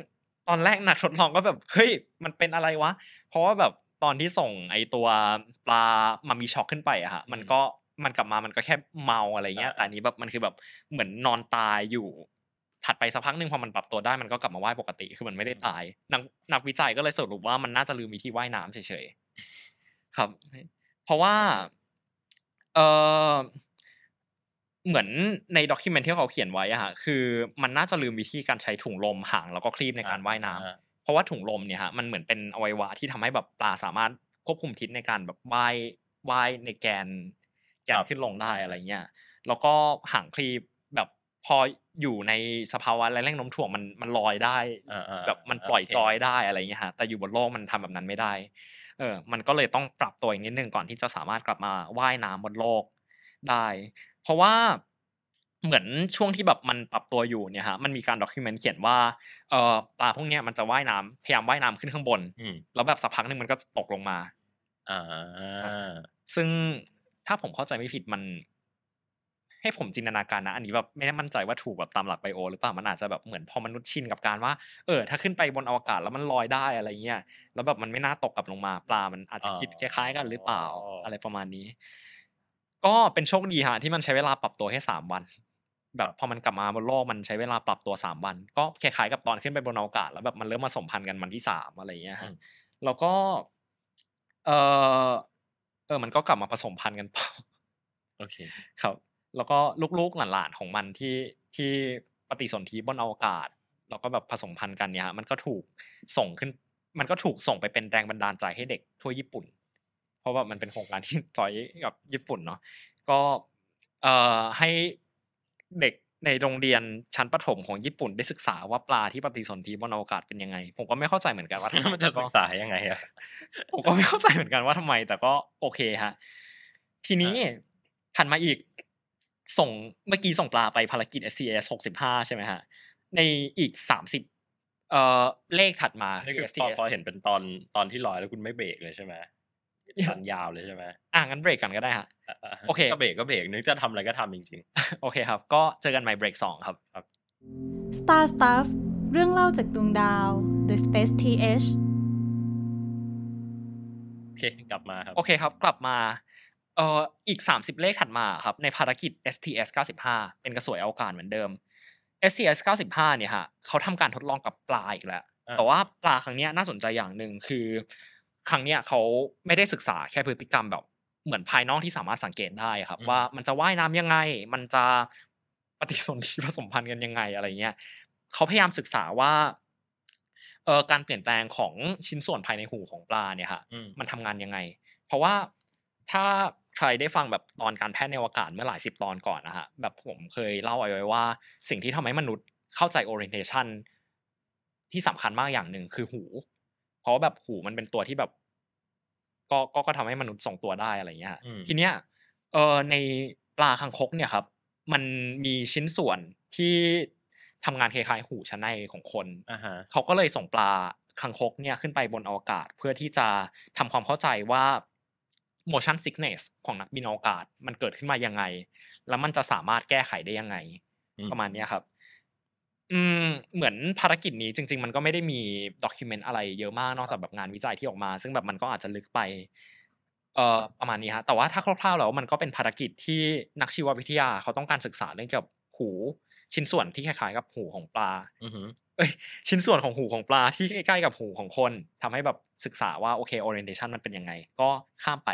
ตอนแรกนักทดลองก็แบบเฮ้ยมันเป็นอะไรวะ เพราะว่าแบบตอนที่ส่งไอตัวปลามามีช็อกขึ้นไปอะฮะมันก็มันกลับมามันก็แค่เมาอะไรเงี้ยอ่าแต่อันนี้แบบมันคือแบบเหมือนนอนตายอยู่ ถัดไปสักพักหนึ่งพอมันปรับตัวได้มันก็กลับมาว่ายปกติคือมันไม่ได้ตาย นักนักวิจัยก็เลยสรุปว่ามันน่าจะลืมวิธีว่ายน้ำเฉยๆครับ เพราะว่า เออ เหมือนในด็อกิเมนที่เขาเขียนไว้อะฮะคือมันน่าจะลืมวิธีการใช้ถุงลมหางแล้วก็คลีบในการว่ายน้ำอ่าเพราะว่าถุงลมเนี่ยฮะมันเหมือนเป็นอวัยวะที่ทำให้แบบปลาสามารถควบคุมทิศในการแบบว่ายว่ายในแกนแกนขึ้นลงได้อะไรเงี้ยแล้วก็หางคลีบแบบพออยู่ในสภาวะแรงโน้มถ่วงมันมันลอยได้อ่าอ่าแบบมันปล่อยโอเคจอยได้อะไรเงี้ยฮะแต่อยู่บนโลกมันทำแบบนั้นไม่ได้เออมันก็เลยต้องปรับตัวอีกนิดนึงก่อนที่จะสามารถกลับมาว่ายน้ำบนโลกได้เพราะว่าเหมือนช่วงที่แบบมันปรับตัวอยู่เนี่ยฮะมันมีการด็อกิเมนต์เขียนว่าเออปลาพวกเนี้ยมันจะว่ายน้ำพยายามว่ายน้ำขึ้นข้างบนอืมแล้วแบบสักพักหนึงมันก็ตกลงมาอ่าซึ่งถ้าผมเข้าใจไม่ผิดมัน ให้ผมจินตนาการนะ อันนี้แบบไม่ได้มั่นใจว่าถูกแบบตามหลักไบโอ หรือเปล่ามันอาจจะแบบเหมือนพอมนุษย์ชินกับการว่าเออถ้าขึ้นไปบนอวกาศแล้วมันลอยได้อะไรเงี้ยแล้วแบบมันไม่น่าตกกลับลงมา ปลามันอาจจะคิดคล้ายๆกันหรือเปล่าอะไรประมาณนี้ ก็เป็นโชคดีฮะที่มันใช้เวลาปรับตัวแค่สามวัน แบบพอมันกลับมาบนโลกมันใช้เวลาปรับตัวสามวัน ก็คล้ายๆกับตอนขึ้นไปบนอวกาศแล้วแบบมันเริ่มมาสมพันธ์กันวันที่สามอะไรเงี้ยฮะแล้วก็ เออเออ มันก็กลับมาผสมพันธุ์กันต่อโอเค ครับ แล้วก็ลูกๆหลานๆของมันที่ที่ปฏิสนธิบนอวกาศ แล้วก็แบบผสมพันธุ์กันเนี่ยฮะมันก็ถูกส่งขึ้น มันก็ถูกส่งไปเป็นแรงบันดาลใจให้เด็กทั่วญี่ปุ่น เพราะว่ามันเป็นโครงการที่จอยกับญี่ปุ่นเนาะก็เอ่อให้เด็กในโรงเรียนชั้นประถมของญี่ปุ่นได้ศึกษาว่าปลาที่ปฏิสนธิบนอวกาศเป็นยังไง ผมก็ไม่เข้าใจเหมือนกันว่าทำไมันจะศึกษายังไงอะผมก็ไม่เข้าใจเหมือนกันว่าทำไม แต่ก็โอเคฮะทีนี้ถัดมาอีกส่งเมื่อกี้ส่งปลาไปภารกิจ SCS หกสิบห้าใช่ไหมฮะ ในอีกสามสิบเอ่อเลขถัดมานี่คืคืออพอ SCS พอเห็นเป็นตอนตอนที่ลอยแล้วคุณไม่เบรกเลยใช่ไหม ตันยาวเลยใช่ไหมอะงั้นเบรกกันก็ได้ฮะอะโอเคก็เบรกก็เบรกนึกจะทำอะไรก็ทำจริงๆ โอเคครับ ก็เจอกันใหม่เบรกสองครับครับ Star Stuff เรื่องเล่าจากดวงดาว The Space TH โอเคกลับมาครับ โอเคครับ กลับมาเอ่ออีก 30 เลขถัดมาครับ ในภารกิจ STS 95 เป็นกระสวยอวกาศเหมือนเดิม STS 95 เนี่ยฮะเขาทำการทดลองกับปลาอีกแล้ว แต่ว่าปลาครั้งนี้น่าสนใจอย่างหนึ่งคือ ครั้งเนี้ยเขาไม่ได้ศึกษาแค่พฤติกรรมแบบเหมือนภายนอกที่สามารถสังเกตได้ครับ ว่ามันจะว่ายน้ำยังไง มันจะปฏิสนธิผสมพันธุ์กันยังไงอะไรเงี้ยเขาพยายามศึกษาว่าเอ่อการเปลี่ยนแปลงของชิ้นส่วนภายในหูของปลาเนี่ยฮะอืมมันทำงานยังไง เพราะว่าถ้าใครได้ฟังแบบตอนการแพทย์ในอวกาศเมื่อหลายสิบตอนก่อนนะฮะแบบผมเคยเล่าเอาไว้ว่า สิ่งที่ทำให้มนุษย์เข้าใจ orientation ที่สำคัญมากอย่างหนึ่งคือหู เพราะว่าแบบหูมันเป็นตัวที่แบบ ก็ก็ก็ทำให้มนุษย์ส่งตัวได้อะไรเงี้ยฮะอืม ทีเนี้ยเออในปลาคังคกเนี่ยครับ มันมีชิ้นส่วนที่ทำงานคล้ายๆหูชั้นในของคน อ่าฮะเขาก็เลยส่งปลาคังคกเนี่ยขึ้นไปบนอวกาศ เพื่อที่จะทำความเข้าใจว่า motion sickness ของนักบินอวกาศ มันเกิดขึ้นมายังไง แล้วมันจะสามารถแก้ไขได้ยังไง อืม ประมาณเนี้ยครับ อืมเหมือนภารกิจนี้จริง ๆ มันก็ไม่ได้มีด็อกิเมนต์อะไรเยอะมากนอกจากแบบงานวิจัยที่ออกมา ซึ่งแบบมันก็อาจจะลึกไปเอ่อประมาณนี้ฮะแต่ว่าถ้าคร่าวๆแล้วมันก็เป็นภารกิจที่นักชีววิทยาเขาต้องการศึกษาเรื่องเกี่ยวกับหูชิ้นส่วนที่คล้ายๆกับหูของปลาอือหือเอ้ยชิ้นส่วนของหูของปลาที่ใกล้ๆกับหูของคนทำให้แบบศึกษาว่าโอเค orientation มันเป็นยังไง ก็ข้ามไป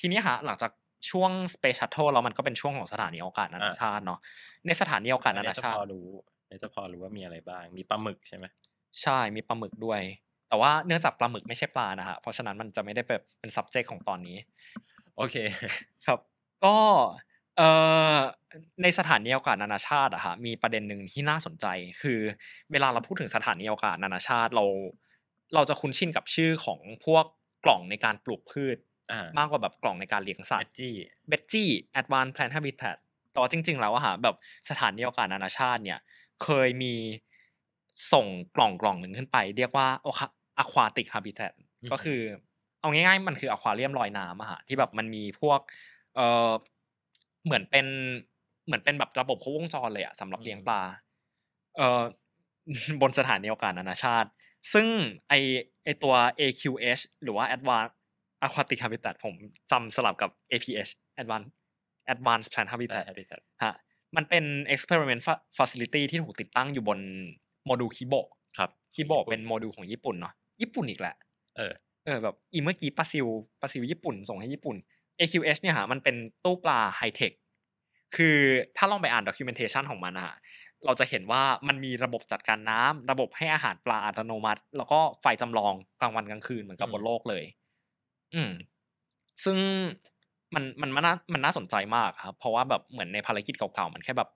ทีนี้ฮะหลังจากช่วง space shuttle แล้วมันก็เป็นช่วงของสถานีอวกาศนานาชาติเนาะในสถานีอวกาศนานาชาติอัจะพอรู้ อันนี้จะพอรู้ว่ามีอะไรบ้าง มีปลาหมึกใช่ไหมใช่มีปลาหมึกด้วย แต่ว่าเนื่องจากปลาหมึกไม่ใช่ปลานะฮะเพราะฉะนั้นมันจะไม่ได้แบบเป็น subject ของตอนนี้ โอเคครับ ก็เอ่อในสถานีอวกาศนานาชาติอะฮะมีประเด็นหนึ่งที่น่าสนใจ คือเวลาเราพูดถึงสถานีอวกาศนานาชาติเรา เราจะคุ้นชินกับชื่อของพวกกล่องในการปลูกพืชอ่ามากกว่าแบบกล่องในการเลี้ยงสัเอตว์จี้เบจจี้ Advanced Plant Habitat แต่ว่าจริง ๆ แล้วอะฮะแบบสถานีอวกาศนานาชาติเนี่ย เคยมีส่งกล่องกล่องหนึ่งขึ้นไป เรียกว่า Aquatic Habitat อือฮึก็คือ เอาง่ายๆ มันคืออควาเรียมลอยน้ำอะฮะที่แบบมันมีพวกเออเหมือนเป็นเหมือนเป็นแบบระบบครบวงจรเลยอะสำหรับเลี้ยงปลาเออบนสถานีอวกาศนานาชาติ ซึ่งไอไอตัว AQH หรือว่า Advanced Aquatic Habitat ผมจำสลับกับ APH Advanced Advanced Plant Habitat Habitat ฮะ มันเป็น experiment fa- facility ที่ถูกติดตั้งอยู่บนโมดูลคิโบะครับคิโบะเป็นโมดูลของญี่ปุ่นเนาะญี่ปุ่นอีกแหละ เออ เออแบบอีเมื่อกี้ปลาซิลปลาซิลญี่ปุ่นส่งให้ญี่ปุ่น AQH เนี่ยฮะมันเป็นตู้ปลาไฮเทคคือถ้าลองไปอ่าน documentation ของมันอะฮะเราจะเห็นว่ามันมีระบบจัดการน้ำระบบให้อาหารปลาอัตโนมัติ แล้วก็ไฟจำลองกลางวันกลางคืนเหมือนกับอืมบนโลกเลย อืม ซึ่ง มันมันมันน่ามันน่าสนใจมากครับ เพราะว่าแบบเหมือนในภารกิจเก่าๆมันแค่แบบ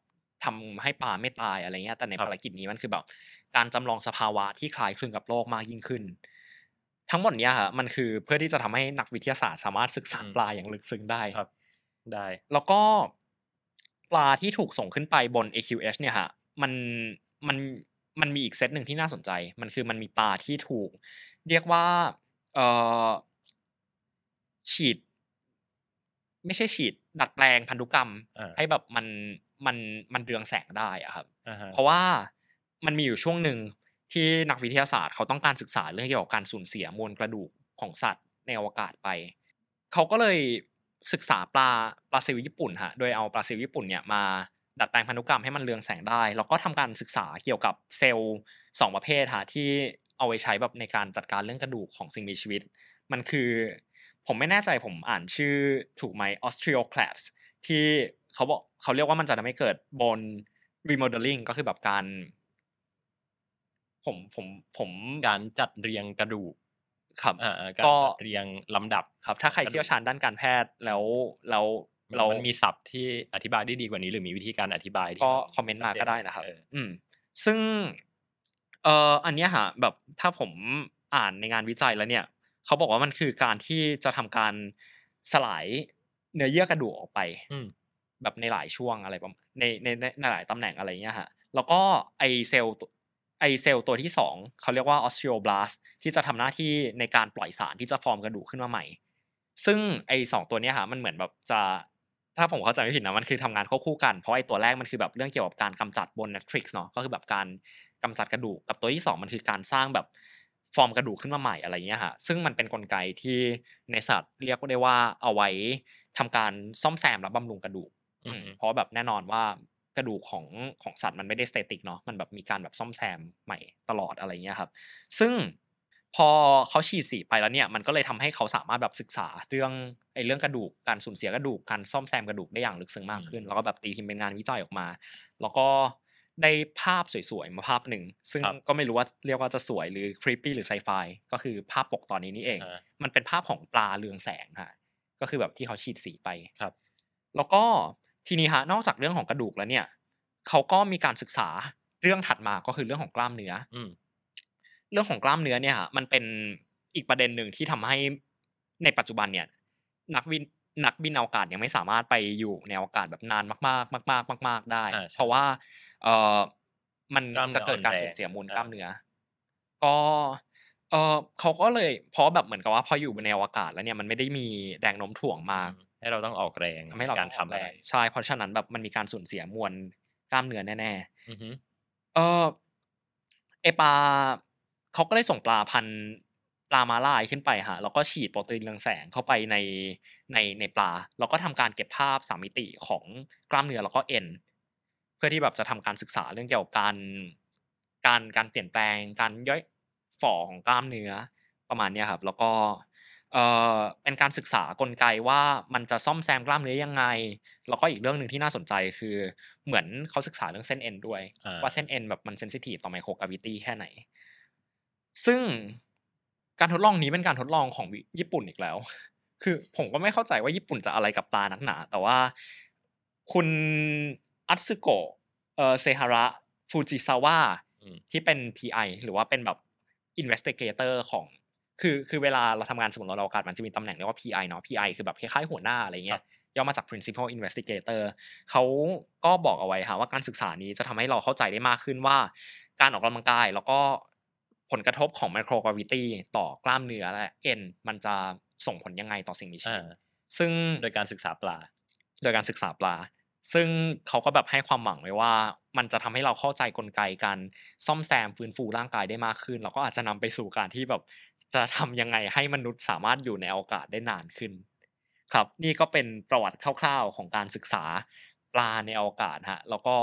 ทำให้ปลาไม่ตายอะไรเงี้ย แต่ในภารกิจนี้มันคือแบบ การจำลองสภาวะที่คล้ายคลึงกับโลกมากยิ่งขึ้น ทั้งหมดเนี้ยฮะมันคือเพื่อที่จะทำให้นักวิทยาศาสตร์สามารถศึกษาอืมปลาอย่างลึกซึ้งได้ครับ ได้ แล้วก็ปลาที่ถูกส่งขึ้นไปบน AQH เนี่ยฮะมันมันมันมีอีกเซตหนึ่งที่น่าสนใจ มันคือมันมีปลาที่ถูก เรียกว่าเอ่อฉีด ไม่ใช่ฉีดดัดแปลงพันธุกรรมอ่าให้แบบมันมันมันเรืองแสงได้อะครับอ่าฮะเพราะว่ามันมีอยู่ช่วงหนึ่งที่นักวิทยาศาสตร์เขาต้องการศึกษาเรื่องเกี่ยวกับการสูญเสียมวลกระดูกของสัตว์ในอวกาศไป เขาก็เลยศึกษาปลาปลาซิลญี่ปุ่นฮะ โดยเอาปลาซิลญี่ปุ่นเนี่ยมาดัดแปลงพันธุกรรมให้มันเรืองแสงได้ แล้วก็ทำการศึกษาเกี่ยวกับเซลล์สองประเภทฮะที่เอาไว้ใช้แบบในการจัดการเรื่องกระดูกของสิ่งมีชีวิต มันคือ ผมไม่แน่ใจผมอ่านชื่อถูกไหม osteoclasts ที่เขาบอกเขาเรียกว่ามันจะทำให้เกิด bone remodeling ก็คือแบบการ ผมผมผมการจัดเรียงกระดูกครับอ่าอ่าการก็จัดเรียงลำดับครับ ถ้าใครเชี่ยวชาญด้านการแพทย์แล้วแล้วเราเรามันมีศัพท์ที่อธิบายได้ดีกว่านี้ หรือมีวิธีการอธิบายที่ก็นคอมเมนต์มาก็ได้นะครับเอออืม ซึ่งเอ่ออันเนี้ยฮะแบบถ้าผมอ่านในงานวิจัยแล้วเนี่ย เขาบอกว่ามันคือการที่จะทำการสลายเนื้อเยื่อกระดูกออกไปอืมแบบในหลายช่วงอะไรประมาณในในในในหลายตำแหน่งอะไรเงี้ยฮะแล้วก็ไอเซลล์ตัวไอเซลล์ตัวที่สองเขาเรียกว่า osteoblast ที่จะทำหน้าที่ในการปล่อยสารที่จะฟอร์มกระดูกขึ้นมาใหม่ ซึ่งไอสองตัวเนี้ยฮะมันเหมือนแบบจะถ้าผมเข้าใจไม่ผิดนะมันคือทำงานควบคู่กันเพราะไอตัวแรกมันคือแบบเรื่องเกี่ยวกับการกำจัดบน matrix เนาะก็คือแบบการกำจัดกระดูกกับตัวที่สองมันคือการสร้างแบบ ฟอร์มกระดูกขึ้นมาใหม่อะไรเงี้ยฮะซึ่งมันเป็นกลไกที่ในสัตว์เรียกได้ว่าเอาไว้ทำการซ่อมแซมและบำรุงกระดูกอืมอืมเพราะแบบแน่นอนว่ากระดูกของของสัตว์มันไม่ได้ static เนาะมันแบบมีการแบบซ่อมแซมใหม่ตลอดอะไรเงี้ยครับ ซึ่งพอเขาฉีดสีไปแล้วเนี่ยมันก็เลยทำให้เขาสามารถแบบศึกษาเรื่องไอ้เรื่องกระดูกการสูญเสียกระดูกการซ่อมแซมกระดูกได้อย่างลึกซึ้งมากขึ้น แล้วก็แบบตีพิมพ์เป็นงานวิจัยออกมา แล้วก็ ได้ภาพสวยๆมาภาพหนึ่ง ซึ่งครับก็ไม่รู้ว่าเรียกว่าจะสวยหรือครีปปี้หรือไซไฟก็คือภาพปกตอนนี้นี่เองอ่ามันเป็นภาพของปลาเรืองแสงฮะก็คือแบบที่เขาฉีดสีไปครับ แล้วก็ทีนี้ฮะนอกจากเรื่องของกระดูกแล้วเนี่ยเขาก็มีการศึกษาเรื่องถัดมาก็คือเรื่องของกล้ามเนื้ออืมเรื่องของกล้ามเนื้อเนี่ยฮะมันเป็นอีกประเด็นหนึ่งที่ทำให้ในปัจจุบันเนี่ย นักวินนักบินอวกาศยังไม่สามารถไปอยู่ในอวกาศแบบนานมาก ๆ มาก ๆ มาก ๆ ได้อ่าใช่เพราะว่า เอ่อมันกล้ามเนื้อจะเกิดการอ่อนแรงสูญเสียมวลอ่ากล้ามเนื้อก็เออเขาก็เลยเพราะแบบเหมือนกับว่าพออยู่ในอวกาศแล้วเนี่ยมันไม่ได้มีแรงโน้มถ่วงมากให้เราต้องออกแรงทำให้เราในการต้องอทำอกอะแรไรงใช่เพราะฉะนั้นแบบมันมีการสูญเสียมวลกล้ามเนื้อแน่ๆอือฮึเออไอปลาเขาก็เลยส่งปลาพันธุ์ปลามาลายขึ้นไปฮะแล้วก็ฉีดโปรตีนเรืองแสงเข้าไปในในในปลา แล้วก็ทำการเก็บภาพสามมิติของกล้ามเนื้อแล้วก็เอ็นเพื่อที่แบบจะทำการศึกษาเรื่องเกี่ยวกับการการการเปลี่ยนแปลงการย่อยฝ่อของกล้ามเนื้อประมาณเนี้ยครับแล้วก็เอ่อเป็นการศึกษากลไกว่ามันจะซ่อมแซมกล้ามเนื้อยังไง แล้วก็อีกเรื่องหนึ่งที่น่าสนใจคือเหมือนเขาศึกษาเรื่องเส้นเอ็นด้วยอ่าว่าเส้นเอ็นแบบมันเซนซิทีฟต่อไมโครกราวิตี้แค่ไหน ซึ่งการทดลองนี้เป็นการทดลองของวิญี่ปุ่นอีกแล้ว คือผมก็ไม่เข้าใจว่าญี่ปุ่นจะอะไรกับปลานักหนา แต่ว่าคุณ อัตสึโกะเออเซฮาระฟูจิซาวะอืมที่เป็น PI หรือว่าเป็นแบบ investigator ของคือคือเวลาเราทำงานสำรวจอวกาศมันจะมีตำแหน่งเรียกว่า PI เนาะ PI คือแบบคล้ายๆหัวหน้าอะไรเงี้ยย่อมาจาก principal investigator เขาก็บอกเอาไว้ค่ะว่าการศึกษานี้จะทำให้เราเข้าใจได้มากขึ้นว่า การออกกำลังกายแล้วก็ผลกระทบของไมโครกราวิตี้ต่อกล้ามเนื้อและเอ็นมันจะส่งผลยังไงต่อสิ่งมีชีวิตอ่าซึ่งโดยการศึกษาปลา โดยการศึกษาปลา ซึ่งเขาก็แบบให้ความหวังไว้ว่า มันจะทำให้เราเข้าใจกลไกการซ่อมแซมฟื้นฟูร่างกายได้มากขึ้นแล้วก็อาจจะนำไปสู่การที่แบบจะทำยังไงให้มนุษย์สามารถอยู่ในอวกาศได้นานขึ้น ครับ นี่ก็เป็นประวัติคร่าวๆของการศึกษาปลาในอวกาศฮะแล้วก็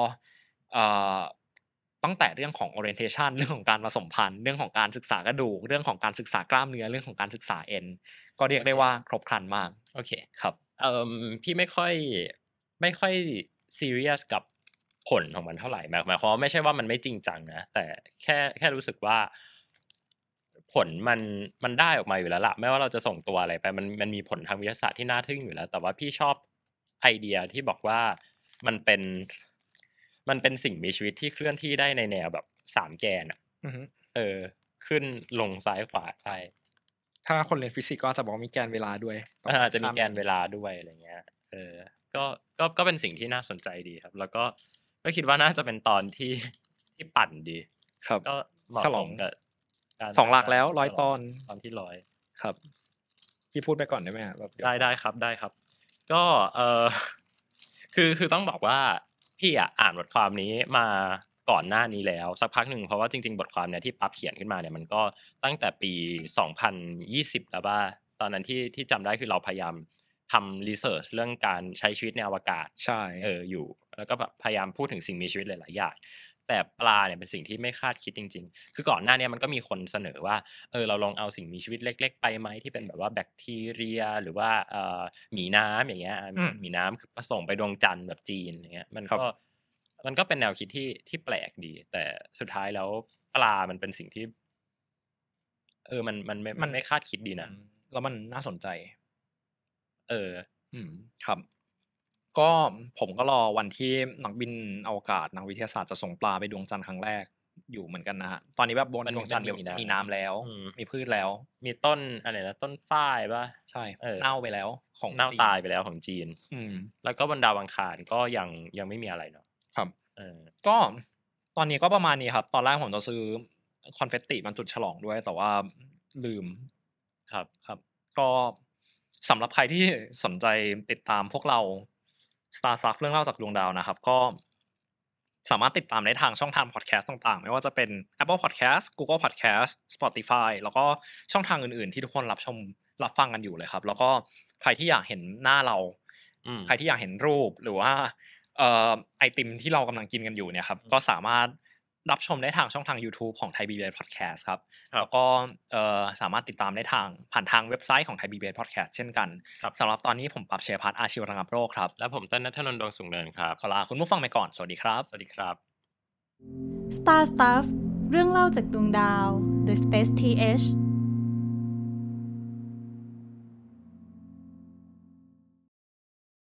ตั้งแต่เรื่องของ orientation เรื่องของการผสมพันธุ์เรื่องของการศึกษากระดูก เรื่องของการศึกษากล้ามเนื้อเรื่องของการศึกษาเอ็นก็เรียกได้ว่าครบครันมากโอเคครับพี่ไม่ค่อย ไม่ค่อยซีเรียสกับผลของมันเท่าไหร่หมายหมายความว่าไม่ใช่ว่ามันไม่จริงจังนะแต่แค่แค่รู้สึกว่า ผลมันมันได้ออกมาอยู่แล้วล่ะไม่ว่าเราจะส่งตัวอะไรไปมันมันมีผลทางวิทยาศาสตร์ที่น่าทึ่งอยู่แล้ว แต่ว่าพี่ชอบไอเดียที่บอกว่ามันเป็นมันเป็นสิ่งมีชีวิตที่เคลื่อนที่ได้ในแนวแบบสามแกนอะอือฮึเออ ขึ้นลงซ้ายขวาได้ถ้าคนเรียนฟิสิกส์ก็จะบอกว่ามีแกนเวลาด้วยอาจจะมีแกนเวลาด้วยอะไรเงี้ย เออ ก็ก็ก็เป็นสิ่งที่น่าสนใจดีครับ แล้วก็ก็คิดว่าน่าจะเป็นตอนที่ที่ปั่นดีครับก็เหมาะฉลสองมกับารสองหลักแล้วฉร้อยงตอนตอนที่ร้อยครับพี่พูดไปก่อนได้ไหมฮะแบบเยวได้ได้ครับได้ครับ ก็เออคือคือต้องบอกว่าพี่อะอ่านบทความนี้มาก่อนหน้านี้แล้วสักพักหนึ่งเพราะว่าจริงๆ บทความเนี่ยที่ปั๊บเขียนขึ้นมาเนี่ยมันก็ตั้งแต่ปี 2020แล้วว่าตอนนั้นที่ที่จำได้คือเราพยายาม ทำรีเสิร์ชเรื่องการใช้ชีวิตในอวกาศใช่เอออยู่ แล้วก็แบบพยายามพูดถึงสิ่งมีชีวิตหลายๆอย่างแต่ปลาเนี่ยเป็นสิ่งที่ไม่คาดคิดจริง ๆ คือก่อนหน้าเนี้มันก็มีคนเสนอว่า เออเราลองเอาสิ่งมีชีวิตเล็ก ๆ ไปไหมที่เป็นแบบว่าแบคทีเรีย หรือว่าเอ่อหมีน้ำอย่างเงี้ยอะอืมหมีน้ำคือส่งไปดวงจันทร์แบบจีนอย่างเงี้ยมันครับก็มันก็เป็นแนวคิดที่ที่แปลกดี แต่สุดท้ายแล้วปลามันเป็นสิ่งที่ เออมันมันไม่มันไม่คาดคิดดีนะอืมแล้วมันน่าสนใจ เอออืมครับ ก็ผมก็รอวันที่นักบินอวกาศนักวิทยาศาสตร์จะส่งปลาไปดวงจันทร์ครั้งแรกอยู่เหมือนกันนะฮะตอนนี้แบบบนมันดวงจันทร์มันมีน้ำมีน้ำแล้วอืมมีพืชแล้ว มีต้นอะไรนะต้นฝ้ายป่ะใช่เออเน่าไปแล้ว ของเน่าจีนตายไปแล้วของจีน อืม แล้วก็บนดาวอังคารก็ยังยังไม่มีอะไรเนาะครับเออก็ตอนนี้ก็ประมาณนี้ครับ ตอนแรกผมจะซื้อคอนเฟตติมันจุดฉลองด้วย แต่ว่าลืม ครับครับ ก็ สำหรับใครที่สนใจติดตามพวกเรา Star Stuff เรื่องเล่าจากดวงดาวนะครับ ก็สามารถติดตามได้ทางช่องทางพอดแคสต์ต่างๆ ไม่ว่าจะเป็น Apple Podcast Google Podcast Spotify แล้วก็ช่องทางอื่นๆ ที่ทุกคนรับชมรับฟังกันอยู่เลยครับ แล้วก็ใครที่อยากเห็นหน้าเราอืมใครที่อยากเห็นรูปหรือว่าเอ่อไอติมที่เรากำลังกินกันอยู่เนี่ยครับ ก็สามารถ รับชมได้ทางช่องทาง YouTube ของ Thai BBS Podcast ครับครับ แล้วก็เอ่อสามารถติดตามได้ทางผ่านทางเว็บไซต์ของ Thai BBS Podcast เช่นกันครับสำหรับตอนนี้ผมปรับเชยพัฒน์อาชีวรังับโรคครับ แล้วผมเต้นนัทนนท์ดวงสูงเนินครับ ขอลาคุณผู้ฟังไปก่อน สวัสดีครับ สวัสดีครับ Star Stuff เรื่องเล่าจากดวงดาว The Space TH